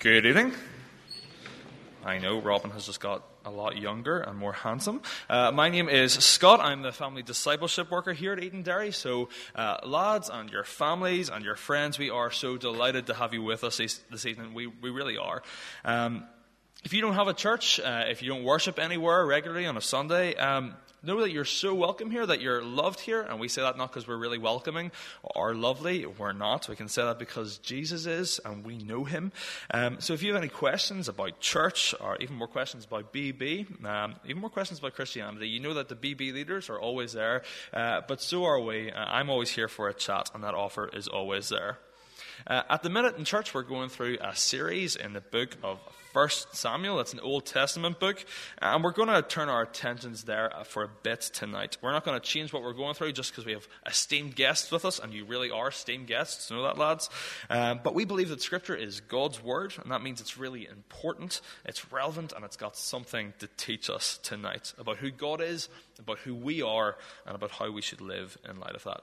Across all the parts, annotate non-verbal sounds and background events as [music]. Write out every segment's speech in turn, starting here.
Good evening. I know Robin has just got a lot younger and more handsome. Uh, my name is Scott. I'm the family discipleship worker here at Edenderry. So, uh, lads and your families and your friends, we are so delighted to have you with us this, this evening. We, we really are. Um, if you don't have a church, uh, if you don't worship anywhere regularly on a Sunday, um, know that you're so welcome here, that you're loved here. And we say that not because we're really welcoming or lovely. We're not. We can say that because Jesus is and we know him. Um, so if you have any questions about church or even more questions about BB, um, even more questions about Christianity, you know that the BB leaders are always there. Uh, but so are we. Uh, I'm always here for a chat, and that offer is always there. Uh, at the minute in church, we're going through a series in the book of First Samuel. It's an Old Testament book, and we're going to turn our attentions there for a bit tonight. We're not going to change what we're going through just because we have esteemed guests with us, and you really are esteemed guests. Know that, lads. Um, but we believe that Scripture is God's word, and that means it's really important, it's relevant, and it's got something to teach us tonight about who God is, about who we are, and about how we should live in light of that.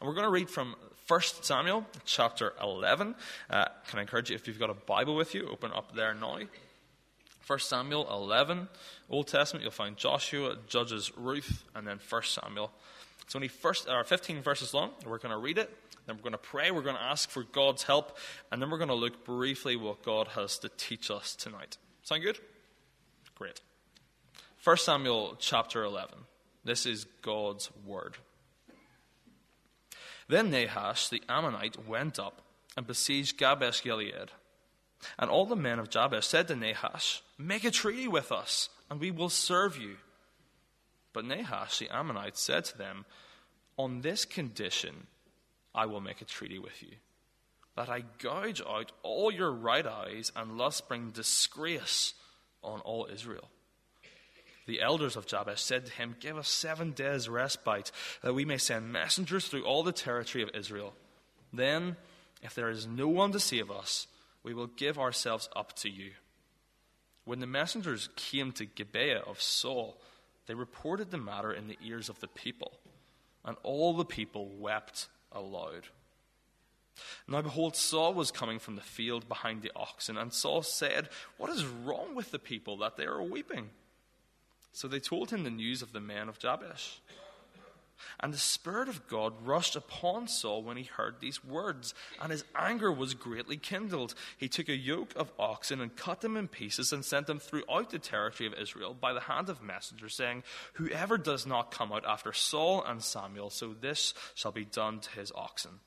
And we're going to read from 1 Samuel chapter 11. Uh, can I encourage you, if you've got a Bible with you, open up there now. 1 Samuel 11, Old Testament, you'll find Joshua, Judges, Ruth, and then 1 Samuel. It's only first, or 15 verses long. We're going to read it, then we're going to pray, we're going to ask for God's help, and then we're going to look briefly what God has to teach us tonight. Sound good? Great. 1 Samuel chapter 11. This is God's word. Then Nahash the Ammonite went up and besieged Jabesh Gilead. And all the men of Jabesh said to Nahash, Make a treaty with us, and we will serve you. But Nahash the Ammonite said to them, On this condition I will make a treaty with you, that I gouge out all your right eyes and thus bring disgrace on all Israel. The elders of Jabesh said to him, Give us seven days' respite, that we may send messengers through all the territory of Israel. Then, if there is no one to save us, we will give ourselves up to you. When the messengers came to Gibeah of Saul, they reported the matter in the ears of the people, and all the people wept aloud. Now behold, Saul was coming from the field behind the oxen, and Saul said, What is wrong with the people that they are weeping? So they told him the news of the men of Jabesh. And the Spirit of God rushed upon Saul when he heard these words, and his anger was greatly kindled. He took a yoke of oxen and cut them in pieces and sent them throughout the territory of Israel by the hand of messengers, saying, Whoever does not come out after Saul and Samuel, so this shall be done to his oxen.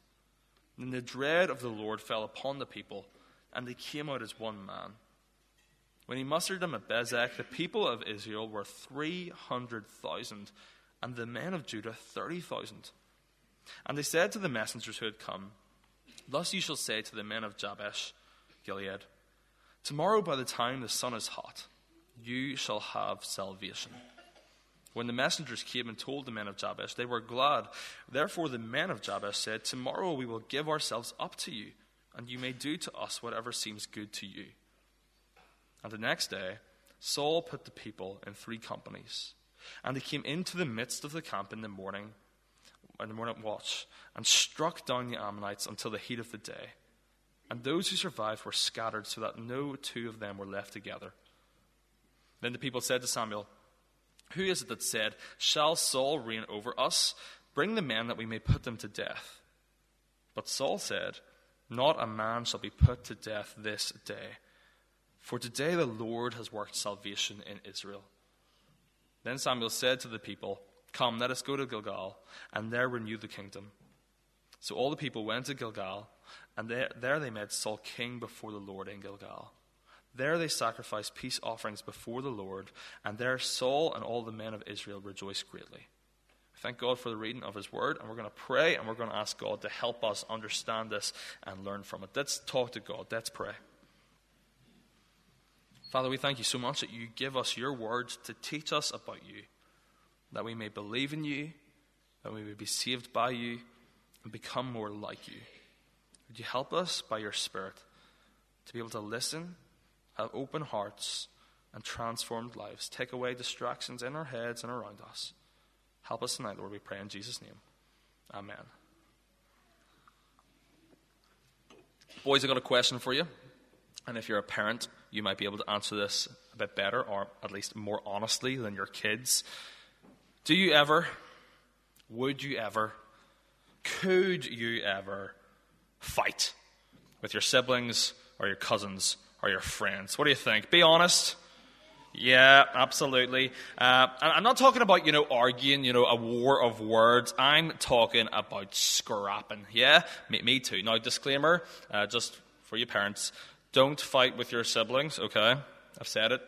Then the dread of the Lord fell upon the people, and they came out as one man. When he mustered them at Bezek, the people of Israel were 300,000, and the men of Judah 30,000. And they said to the messengers who had come, Thus you shall say to the men of Jabesh Gilead, Tomorrow by the time the sun is hot, you shall have salvation. When the messengers came and told the men of Jabesh, they were glad. Therefore the men of Jabesh said, Tomorrow we will give ourselves up to you, and you may do to us whatever seems good to you. And the next day, Saul put the people in three companies. And he came into the midst of the camp in the morning, in the morning watch, and struck down the Ammonites until the heat of the day. And those who survived were scattered, so that no two of them were left together. Then the people said to Samuel, Who is it that said, Shall Saul reign over us? Bring the men that we may put them to death. But Saul said, Not a man shall be put to death this day for today the Lord has worked salvation in Israel. Then Samuel said to the people, Come, let us go to Gilgal, and there renew the kingdom. So all the people went to Gilgal, and there, there they made Saul king before the Lord in Gilgal. There they sacrificed peace offerings before the Lord, and there Saul and all the men of Israel rejoiced greatly. Thank God for the reading of His Word, and we're going to pray and we're going to ask God to help us understand this and learn from it. Let's talk to God. Let's pray. Father, we thank you so much that you give us your words to teach us about you, that we may believe in you, that we may be saved by you, and become more like you. Would you help us by your Spirit to be able to listen, have open hearts, and transformed lives? Take away distractions in our heads and around us. Help us tonight, Lord, we pray in Jesus' name. Amen. Boys, I've got a question for you. And if you're a parent, you might be able to answer this a bit better, or at least more honestly than your kids. Do you ever, would you ever, could you ever fight with your siblings or your cousins or your friends? What do you think? Be honest. Yeah, absolutely. Uh, I'm not talking about, you know, arguing, you know, a war of words. I'm talking about scrapping. Yeah, me, me too. Now, disclaimer, uh, just for your parents, don't fight with your siblings, okay? I've said it.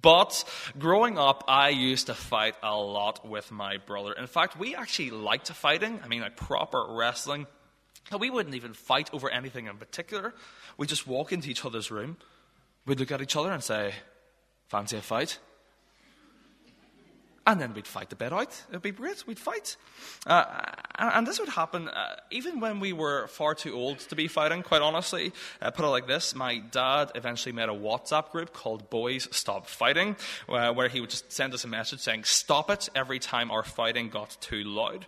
But growing up, I used to fight a lot with my brother. In fact, we actually liked fighting. I mean, like proper wrestling. We wouldn't even fight over anything in particular. We'd just walk into each other's room. We'd look at each other and say, Fancy a fight? And then we'd fight the bed out. It'd be great. We'd fight. Uh, and this would happen uh, even when we were far too old to be fighting, quite honestly. Uh, put it like this my dad eventually made a WhatsApp group called Boys Stop Fighting, uh, where he would just send us a message saying, Stop it every time our fighting got too loud.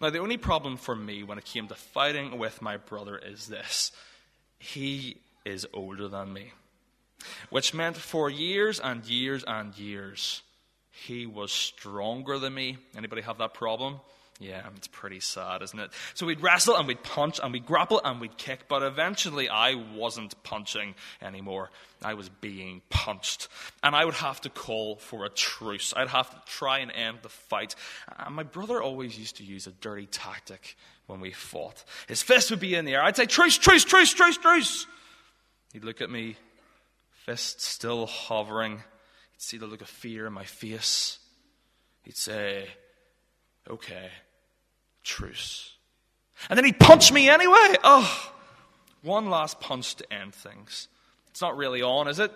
Now, the only problem for me when it came to fighting with my brother is this he is older than me. Which meant for years and years and years, he was stronger than me. Anybody have that problem? Yeah, it's pretty sad, isn't it? So we'd wrestle and we'd punch and we'd grapple and we'd kick, but eventually I wasn't punching anymore. I was being punched. And I would have to call for a truce. I'd have to try and end the fight. And my brother always used to use a dirty tactic when we fought. His fist would be in the air. I'd say, Truce, truce, truce, truce, truce. He'd look at me, fist still hovering He'd see the look of fear in my face. He'd say, Okay, truce. And then he'd punch me anyway. Oh, one last punch to end things. It's not really on, is it?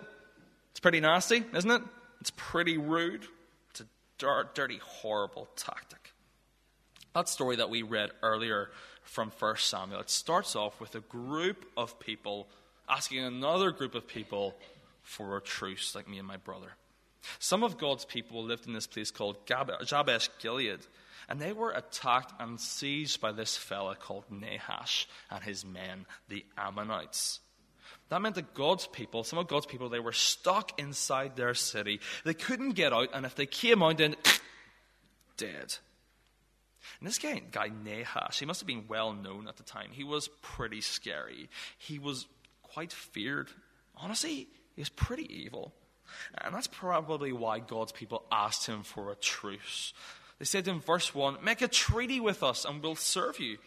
It's pretty nasty, isn't it? It's pretty rude. It's a dirty, horrible tactic. That story that we read earlier from 1 Samuel, it starts off with a group of people asking another group of people for a truce, like me and my brother. Some of God's people lived in this place called Jabesh Gilead, and they were attacked and seized by this fella called Nahash and his men, the Ammonites. That meant that God's people, some of God's people, they were stuck inside their city. They couldn't get out, and if they came out, then [clears throat] dead. And this guy, guy Nahash, he must have been well known at the time. He was pretty scary. He was quite feared. Honestly, he was pretty evil. And that's probably why God's people asked him for a truce. They said in verse 1, Make a treaty with us and we'll serve you.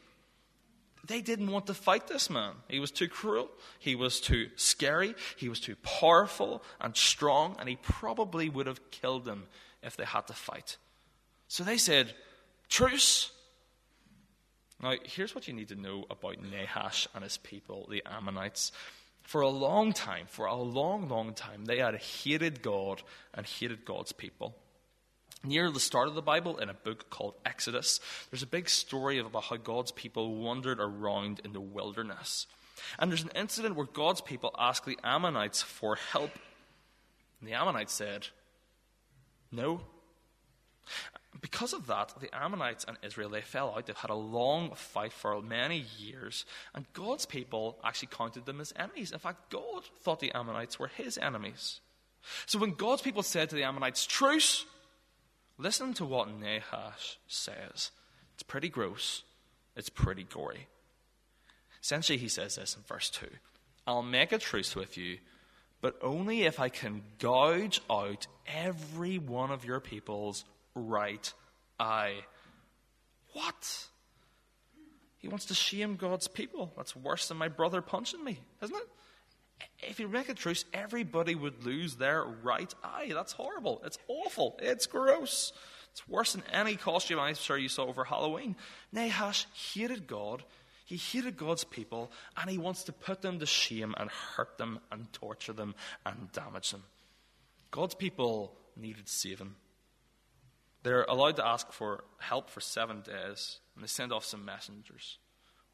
They didn't want to fight this man. He was too cruel. He was too scary. He was too powerful and strong, and he probably would have killed them if they had to fight. So they said, Truce. Now, here's what you need to know about Nahash and his people, the Ammonites for a long time, for a long, long time, they had hated God and hated God's people. Near the start of the Bible, in a book called Exodus, there's a big story about how God's people wandered around in the wilderness. And there's an incident where God's people asked the Ammonites for help. And the Ammonites said, No, because of that, the Ammonites and Israel, they fell out. They've had a long fight for many years. And God's people actually counted them as enemies. In fact, God thought the Ammonites were his enemies. So when God's people said to the Ammonites, Truce, listen to what Nahash says. It's pretty gross, it's pretty gory. Essentially, he says this in verse 2 I'll make a truce with you, but only if I can gouge out every one of your people's right eye. What? He wants to shame God's people. That's worse than my brother punching me, isn't it? If you make a truce, everybody would lose their right eye. That's horrible. It's awful. It's gross. It's worse than any costume I'm sure you saw over Halloween. Nahash hated God. He hated God's people, and he wants to put them to shame and hurt them and torture them and damage them. God's people needed saving. They're allowed to ask for help for seven days, and they send off some messengers.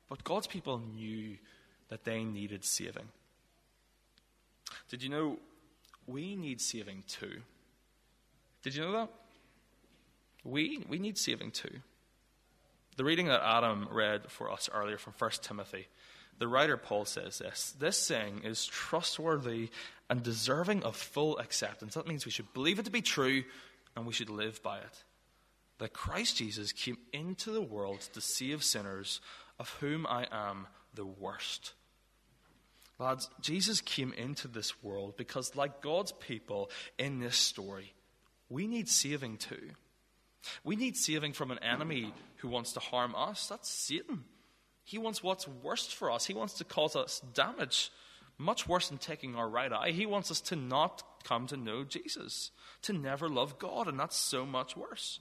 But God's people knew that they needed saving. Did you know we need saving too? Did you know that? We, we need saving too. The reading that Adam read for us earlier from 1 Timothy, The writer Paul says this this saying is trustworthy and deserving of full acceptance. That means we should believe it to be true and we should live by it. That Christ Jesus came into the world to save sinners, of whom I am the worst. Lads, Jesus came into this world because, like God's people in this story, we need saving too. We need saving from an enemy who wants to harm us. That's Satan. He wants what's worst for us. He wants to cause us damage, much worse than taking our right eye. He wants us to not come to know Jesus, to never love God, and that's so much worse.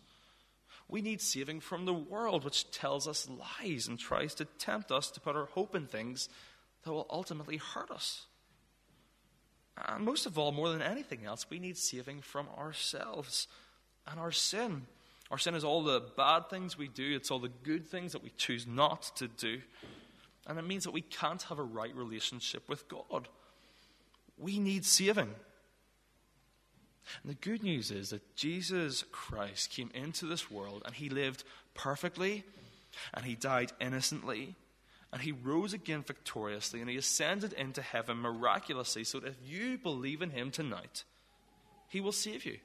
We need saving from the world, which tells us lies and tries to tempt us to put our hope in things that will ultimately hurt us. And most of all, more than anything else, we need saving from ourselves and our sin. Our sin is all the bad things we do, it's all the good things that we choose not to do. And it means that we can't have a right relationship with God. We need saving. And the good news is that Jesus Christ came into this world and he lived perfectly and he died innocently and he rose again victoriously and he ascended into heaven miraculously so that if you believe in him tonight, he will save you.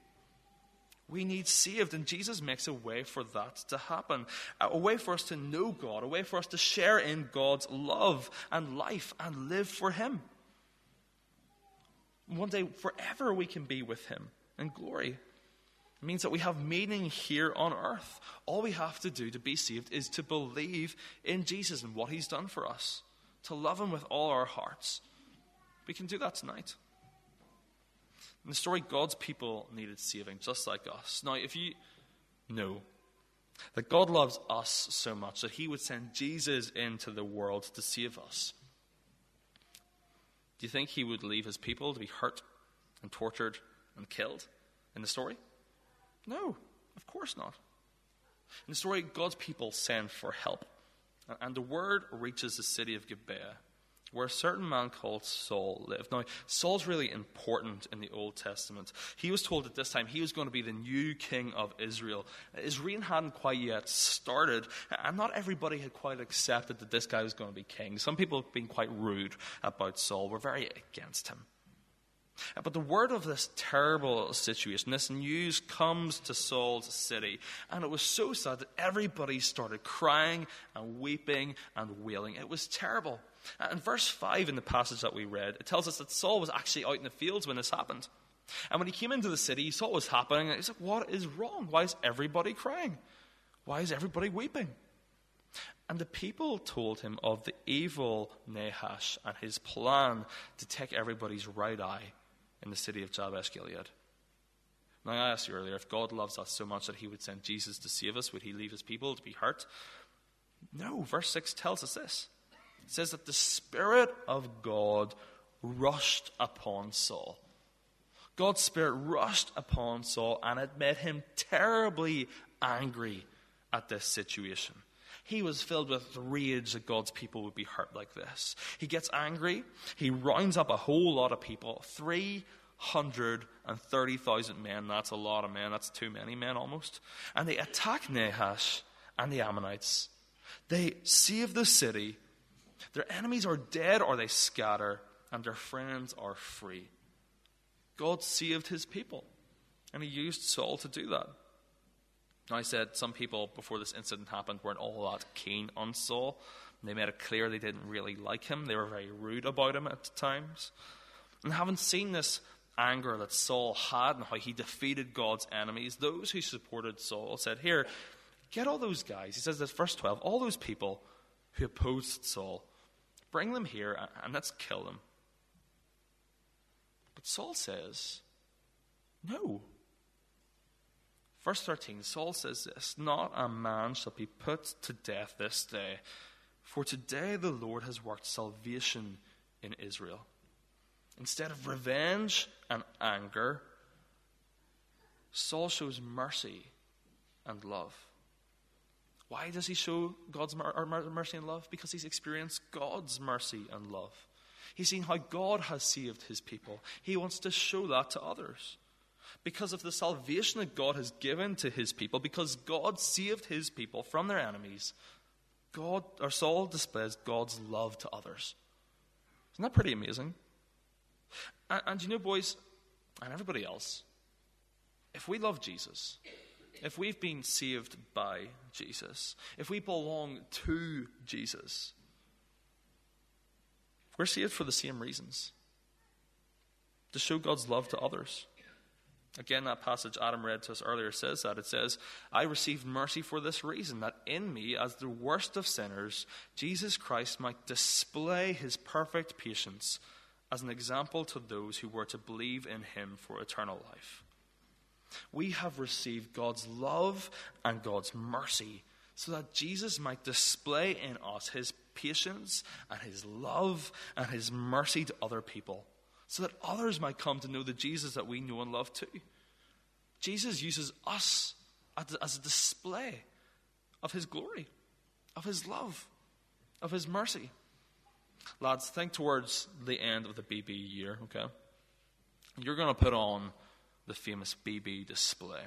We need saved, and Jesus makes a way for that to happen. A way for us to know God, a way for us to share in God's love and life and live for Him. One day, forever, we can be with Him in glory. It means that we have meaning here on earth. All we have to do to be saved is to believe in Jesus and what He's done for us, to love Him with all our hearts. We can do that tonight. In the story, God's people needed saving, just like us. Now, if you know that God loves us so much that He would send Jesus into the world to save us, do you think He would leave His people to be hurt and tortured and killed in the story? No, of course not. In the story, God's people send for help, and the word reaches the city of Gibeah where a certain man called Saul lived. Now, Saul's really important in the Old Testament. He was told at this time he was going to be the new king of Israel. Reign hadn't quite yet started, and not everybody had quite accepted that this guy was going to be king. Some people have been quite rude about Saul, were very against him. Uh, but the word of this terrible situation, this news comes to Saul's city. And it was so sad that everybody started crying and weeping and wailing. It was terrible. Uh, in verse 5 in the passage that we read, it tells us that Saul was actually out in the fields when this happened. And when he came into the city, he saw what was happening, and he's like, What is wrong? Why is everybody crying? Why is everybody weeping? And the people told him of the evil Nahash and his plan to take everybody's right eye in the city of Jabesh Gilead. Now, I asked you earlier if God loves us so much that he would send Jesus to save us, would he leave his people to be hurt? No, verse 6 tells us this. It says that the Spirit of God rushed upon Saul. God's Spirit rushed upon Saul, and it made him terribly angry at this situation. He was filled with rage that God's people would be hurt like this. He gets angry. He rounds up a whole lot of people 330,000 men. That's a lot of men. That's too many men almost. And they attack Nahash and the Ammonites. They save the city. Their enemies are dead or they scatter, and their friends are free. God saved his people, and he used Saul to do that. Now, I said some people before this incident happened weren't all that keen on Saul. They made it clear they didn't really like him. They were very rude about him at times. And having seen this anger that Saul had and how he defeated God's enemies, those who supported Saul said, Here, get all those guys. He says this, verse 12, all those people who opposed Saul, bring them here and let's kill them. But Saul says, No. Verse 13, Saul says this Not a man shall be put to death this day, for today the Lord has worked salvation in Israel. Instead of revenge and anger, Saul shows mercy and love. Why does he show God's mercy and love? Because he's experienced God's mercy and love. He's seen how God has saved his people. He wants to show that to others because of the salvation that God has given to his people, because God saved his people from their enemies, God, or Saul displays God's love to others. Isn't that pretty amazing? And, and you know, boys, and everybody else, if we love Jesus, if we've been saved by Jesus, if we belong to Jesus, we're saved for the same reasons to show God's love to others. Again, that passage Adam read to us earlier says that. It says, I received mercy for this reason, that in me, as the worst of sinners, Jesus Christ might display his perfect patience as an example to those who were to believe in him for eternal life. We have received God's love and God's mercy so that Jesus might display in us his patience and his love and his mercy to other people so that others might come to know the Jesus that we know and love too. Jesus uses us as a display of his glory, of his love, of his mercy. Lads, think towards the end of the BB year, okay? You're going to put on the famous BB display.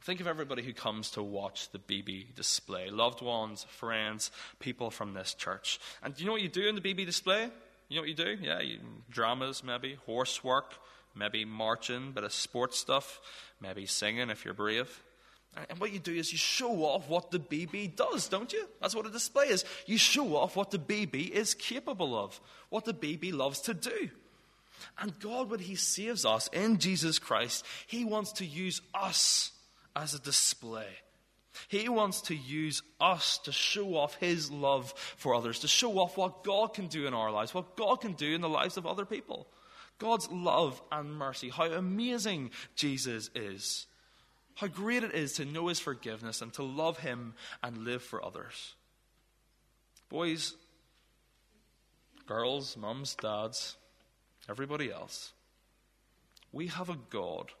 Think of everybody who comes to watch the BB display loved ones, friends, people from this church. And do you know what you do in the BB display? You know what you do? Yeah, you, dramas maybe, horse work, maybe marching, bit of sports stuff, maybe singing if you're brave. And what you do is you show off what the BB does, don't you? That's what a display is. You show off what the BB is capable of, what the BB loves to do. And God, when He saves us in Jesus Christ, He wants to use us as a display. He wants to use us to show off His love for others, to show off what God can do in our lives, what God can do in the lives of other people. God's love and mercy, how amazing Jesus is, how great it is to know His forgiveness and to love Him and live for others. Boys, girls, mums, dads, everybody else, we have a God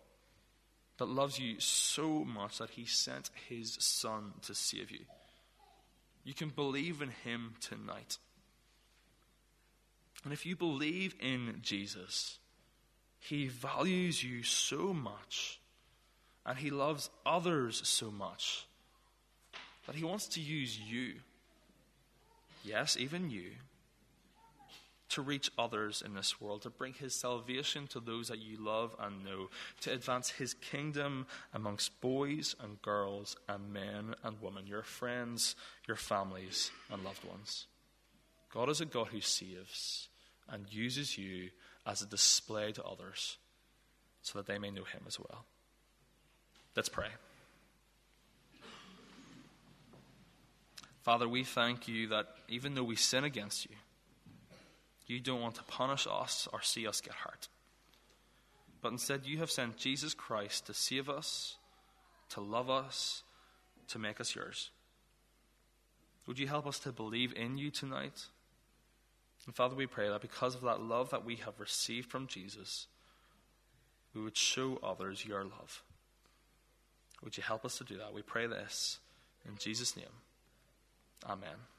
that loves you so much that he sent his son to save you. You can believe in him tonight. And if you believe in Jesus, he values you so much and he loves others so much that he wants to use you. Yes, even you to reach others in this world, to bring his salvation to those that you love and know, to advance his kingdom amongst boys and girls and men and women, your friends, your families, and loved ones. God is a God who saves and uses you as a display to others so that they may know him as well. Let's pray. Father, we thank you that even though we sin against you, you don't want to punish us or see us get hurt. But instead, you have sent Jesus Christ to save us, to love us, to make us yours. Would you help us to believe in you tonight? And Father, we pray that because of that love that we have received from Jesus, we would show others your love. Would you help us to do that? We pray this in Jesus' name. Amen.